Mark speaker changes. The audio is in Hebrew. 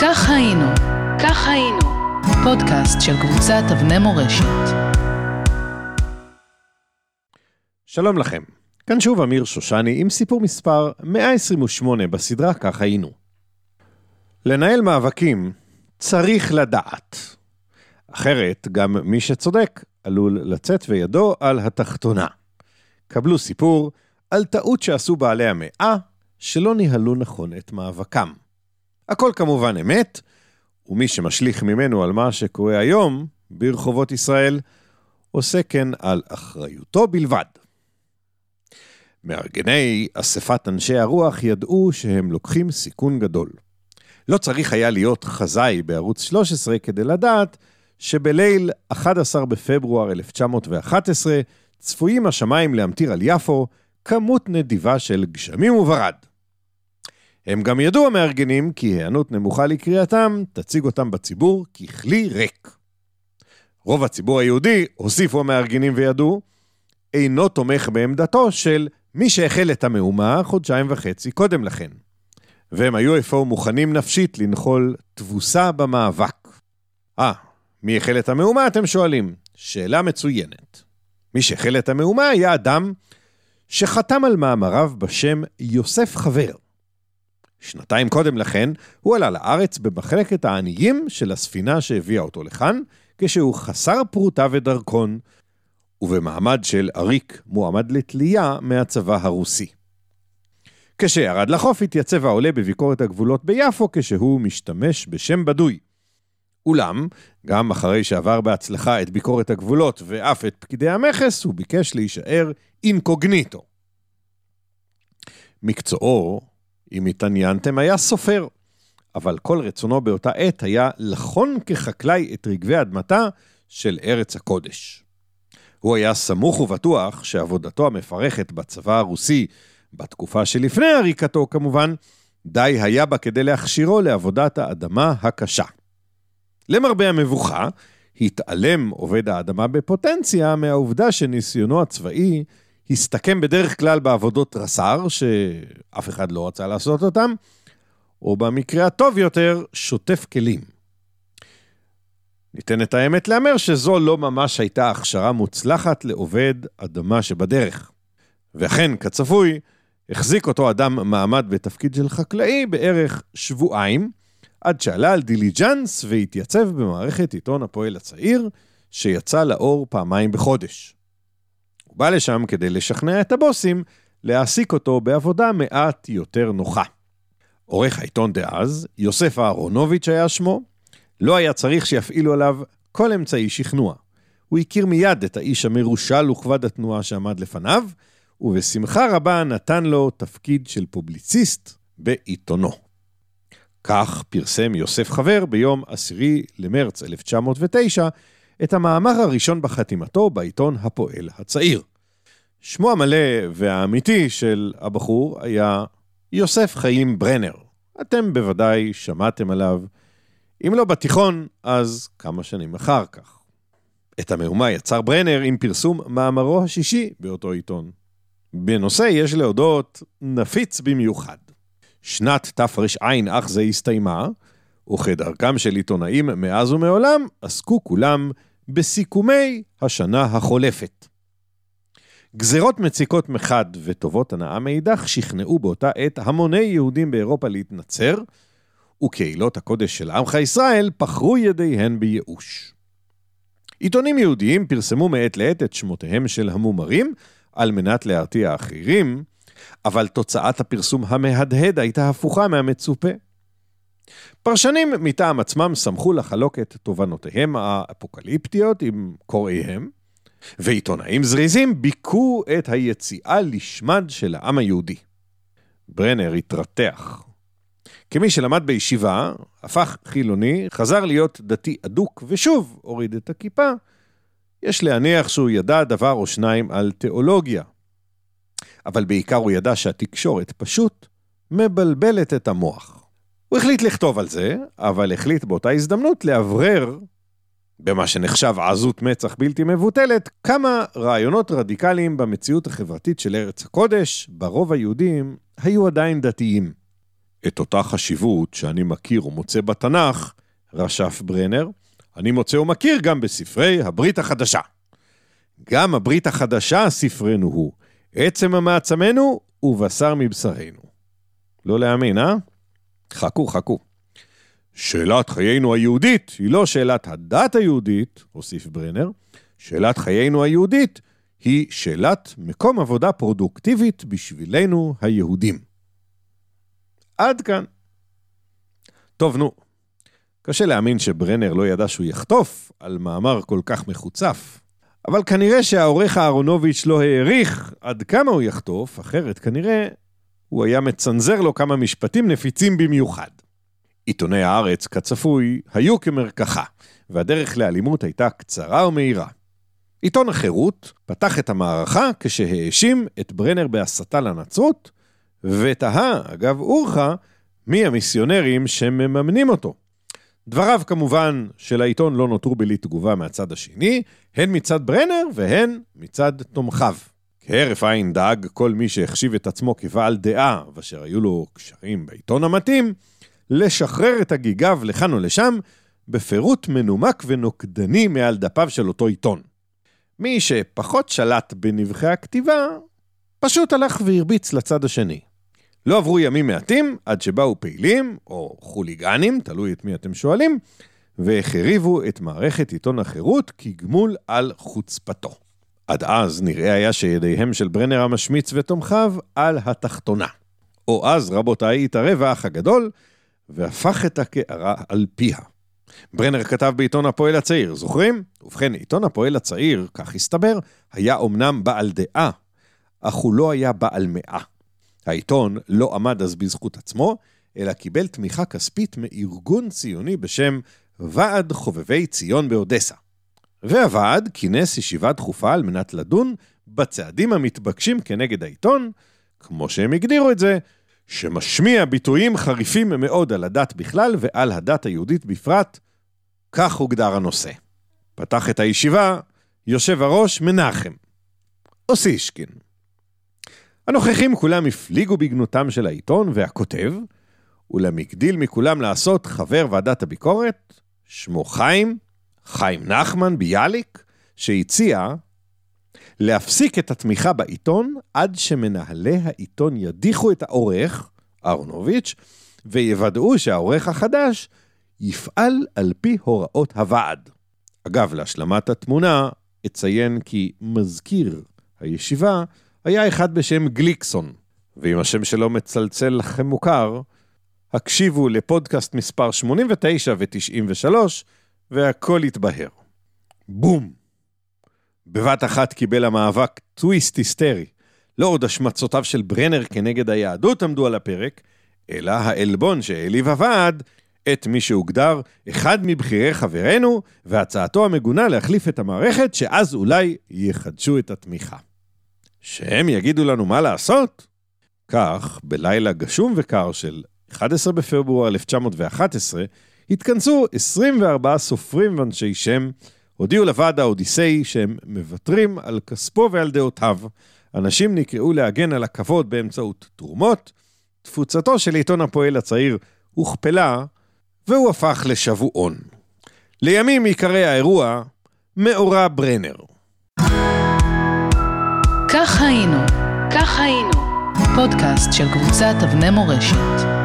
Speaker 1: כך היינו, כך היינו, פודקאסט של קבוצת אבני מורשת.
Speaker 2: שלום לכם, כאן שוב אמיר שושני עם סיפור מספר 128 בסדרה כך היינו. לנהל מאבקים צריך לדעת. אחרת, גם מי שצודק עלול לצאת וידו על התחתונה. קבלו סיפור על טעות שעשו בעלי המאה, שלא ניהלו נכון את מאבקם. הכל כמובן אמת, ומי שמשליך ממנו על מה שקורה היום ברחובות ישראל, עושה כן על אחריותו בלבד. מארגני אספת אנשי הרוח ידעו שהם לוקחים סיכון גדול. לא צריך היה להיות חזאי בערוץ 13 כדי לדעת שבליל 11 בפברואר 1911 צפויים השמיים להמטיר על יפו כמות נדיבה של גשמים וברד. הם גם ידעו המארגנים כי היענות נמוכה לקריאתם תציג אותם בציבור ככלי ריק. רוב הציבור היהודי, הוסיפו המארגנים וידעו, אינו תומך בעמדתו של מי שהחל את המהומה חודשיים וחצי קודם לכן. והם היו אפוא מוכנים נפשית לנחול תבוסה במאבק. אה, מי החל את המהומה, אתם שואלים? שאלה מצוינת. מי שהחל את המהומה היה אדם שחתם על מאמריו בשם יוסף חבר. שנתיים קודם לכן, הוא עלה לארץ במחלקת העניים של הספינה שהביאה אותו לכאן, כשהוא חסר פרוטה ודרכון, ובמעמד של עריק מועמד לתלייה מהצבא הרוסי. כשירד לחוף התייצב העולה בביקורת הגבולות ביפו כשהוא משתמש בשם בדוי. אולם, גם אחרי שעבר בהצלחה את ביקורת הגבולות ואף את פקידי המכס, הוא ביקש להישאר אינקוגניטו. מקצועו, אם התעניינתם, היה סופר, אבל כל רצונו באותה עת היה לחון כחקלאי את רגבי אדמתה של ארץ הקודש. הוא היה סמוך ובטוח שעבודתו המפרכת בצבא הרוסי, בתקופה שלפני עריקתו כמובן, די היה בה כדי להכשירו לעבודת האדמה הקשה. למרבה המבוכה, התעלם עובד האדמה בפוטנציה מהעובדה שניסיונו הצבאי הסתכם בדרך כלל בעבודות רס"ר, שאף אחד לא רצה לעשות אותם, או במקרה הטוב יותר, שוטף כלים. ניתן את האמת להמר שזו לא ממש הייתה הכשרה מוצלחת לעובד אדמה שבדרך. ואכן, כצפוי, החזיק אותו אדם מעמד בתפקיד של חקלאי בערך שבועיים, עד שעלה על דיליג'אנס והתייצב במערכת עיתון הפועל הצעיר, שיצא לאור פעמיים בחודש. בא לשם כדי לשכנע את הבוסים להעסיק אותו בעבודה מעט יותר נוחה. עורך העיתון דאז, יוסף אהרונוביץ' היה שמו, לא היה צריך שיפעילו עליו כל אמצעי שכנוע. הוא הכיר מיד את האיש המרושל וכבד התנועה שעמד לפניו, ובשמחה רבה נתן לו תפקיד של פובליציסט בעיתונו. כך פרסם יוסף חבר ביום 10 למרץ 1909 את המאמר הראשון בחתימתו בעיתון הפועל הצעיר. שמו המלא והאמיתי של הבחור היה יוסף חיים ברנר. אתם בוודאי שמעתם עליו, אם לא בתיכון, אז כמה שנים אחר כך. את המהומה יצר ברנר עם פרסום מאמרו השישי באותו עיתון. בנושא יש להודות נפיץ במיוחד. שנת תר"ע אך זה הסתיימה, וכדרכם של עיתונאים מאז ומעולם, עסקו כולם בסיכומי השנה החולפת. גזרות מציקות מחד וטובות הנאה מאידך שכנעו באותה עת המוני יהודים באירופה להתנצר, וקהילות הקודש של עמך ישראל פחרו ידיהן בייאוש. עיתונים יהודיים פרסמו מעת לעת את שמותיהם של המומרים על מנת להרתיע אחרים, אבל תוצאת הפרסום המהדהד הייתה הפוכה מהמצופה. פרשנים מטעם עצמם שמחו לחלוק את תובנותיהם האפוקליפטיות עם קוראיהם, ועיתונאים זריזים ביכו את היציאה לשמד של העם היהודי. ברנר התרתח. כמי שלמד בישיבה, הפך חילוני, חזר להיות דתי אדוק, ושוב הוריד את הכיפה, יש להניח שהוא ידע דבר או שניים על תיאולוגיה. אבל בעיקר הוא ידע שהתקשורת פשוט מבלבלת את המוח. הוא החליט לכתוב על זה, אבל החליט באותה הזדמנות לאוורר, במה שנחשב עזות מצח בלתי מבוטלת, כמה רעיונות רדיקליים במציאות החברתית של ארץ הקודש, ברוב היהודים היו עדיין דתיים. את אותה חשיבות שאני מכיר ומוצא בתנ"ך, רשף ברנר, אני מוצא ומכיר גם בספרי הברית החדשה. גם הברית החדשה ספרנו הוא, עצם המעצמנו ובשר מבשרנו. לא להאמין, אה? חכו, חכו. שאלת חיינו היהודית היא לא שאלת הדת היהודית, הוסיף ברנר, שאלת חיינו היהודית היא שאלת מקום עבודה פרודוקטיבית בשבילנו היהודים. עד כאן. טוב, נו. קשה להאמין שברנר לא ידע שהוא יחטוף על מאמר כל כך מחוצף. אבל כנראה שהעורך אהרונוביץ' לא העריך עד כמה הוא יחטוף, אחרת כנראה הוא היה מצנזר לו כמה משפטים נפיצים במיוחד. עיתוני הארץ, כצפוי, היו כמרקחה, והדרך לאלימות הייתה קצרה ומהירה. עיתון החירות פתח את המערכה כשהאשים את ברנר בהסתה לנצרות, ותהה, אגב אורחה, מי המיסיונרים שמממנים אותו. דבריו כמובן של העיתון לא נותרו בלי תגובה מהצד השני, הן מצד ברנר והן מצד תומכיו. כהרף עין דאג כל מי שהחשיב את עצמו כבעל דעה, ואשר היו לו קשרים בעיתון המתאים, לשחרר את הגיגיו לכאן או לשם, בפירוט מנומק ונוקדני מעל דפיו של אותו עיתון. מי שפחות שלט בנבחי הכתיבה, פשוט הלך והרביץ לצד השני. לא עברו ימים מעטים עד שבאו פעילים, או חוליגנים, תלוי את מי אתם שואלים, והחריבו את מערכת עיתון החירות כגמול על חוצפתו. עד אז נראה היה שידיהם של ברנר המשמיץ ותומכיו על התחתונה. או אז, רבותיי, התערב האח הגדול, והפך את הקערה על פיה. ברנר כתב בעיתון הפועל הצעיר, זוכרים? ובכן, עיתון הפועל הצעיר, כך הסתבר, היה אמנם בעל דעה, אך הוא לא היה בעל מאה. העיתון לא עמד אז בזכות עצמו, אלא קיבל תמיכה כספית מארגון ציוני בשם ועד חובבי ציון באודסה. והוועד כינס ישיבה דחופה על מנת לדון בצעדים המתבקשים כנגד העיתון, כמו שהם הגדירו את זה, שמשמיע ביטויים חריפים מאוד על הדת בכלל ועל הדת היהודית בפרט, כך הוגדר הנושא. פתח את הישיבה יושב הראש מנחם, אוסישקין. הנוכחים כולם הפליגו בגנותם של העיתון והכותב, אולם הגדיל מכולם לעשות חבר ועדת הביקורת, שמו חיים, חיים נחמן ביאליק, שהציע להפסיק את התמיכה בעיתון עד שמנהלי העיתון ידיחו את העורך, אהרונוביץ', ויוודאו שהעורך החדש יפעל על פי הוראות הוועד. אגב, להשלמת התמונה, אציין כי מזכיר הישיבה היה אחד בשם גליקסון, ואם השם שלו מצלצל לכם מוכר, הקשיבו לפודקאסט מספר 89 ו-93, והכל יתבהר. בום! בבת אחת קיבל המאבק טוויסט היסטרי. לא עוד השמצותיו של ברנר כנגד היהדות עמדו על הפרק, אלא העלבון שהעליב הוועד את מי שהוגדר אחד מבכירי חברינו, והצעתו המגונה להחליף את המערכת, שאז אולי יחדשו את התמיכה. שהם יגידו לנו מה לעשות? כך, בלילה גשום וקר של 11 בפברואר 1911, התכנסו 24 סופרים ואנשי שם, הודיעו לוועד האודיסאי שהם מוותרים על כספו ועל דעותיו. אנשים נקראו להגן על הכבוד באמצעות תרומות. תפוצתו של עיתון הפועל הצעיר הוכפלה, והוא הפך לשבועון. לימים ייקרא האירוע מאורע ברנר.
Speaker 1: כך היינו, כך היינו, פודקאסט של קבוצת אבני מורשת.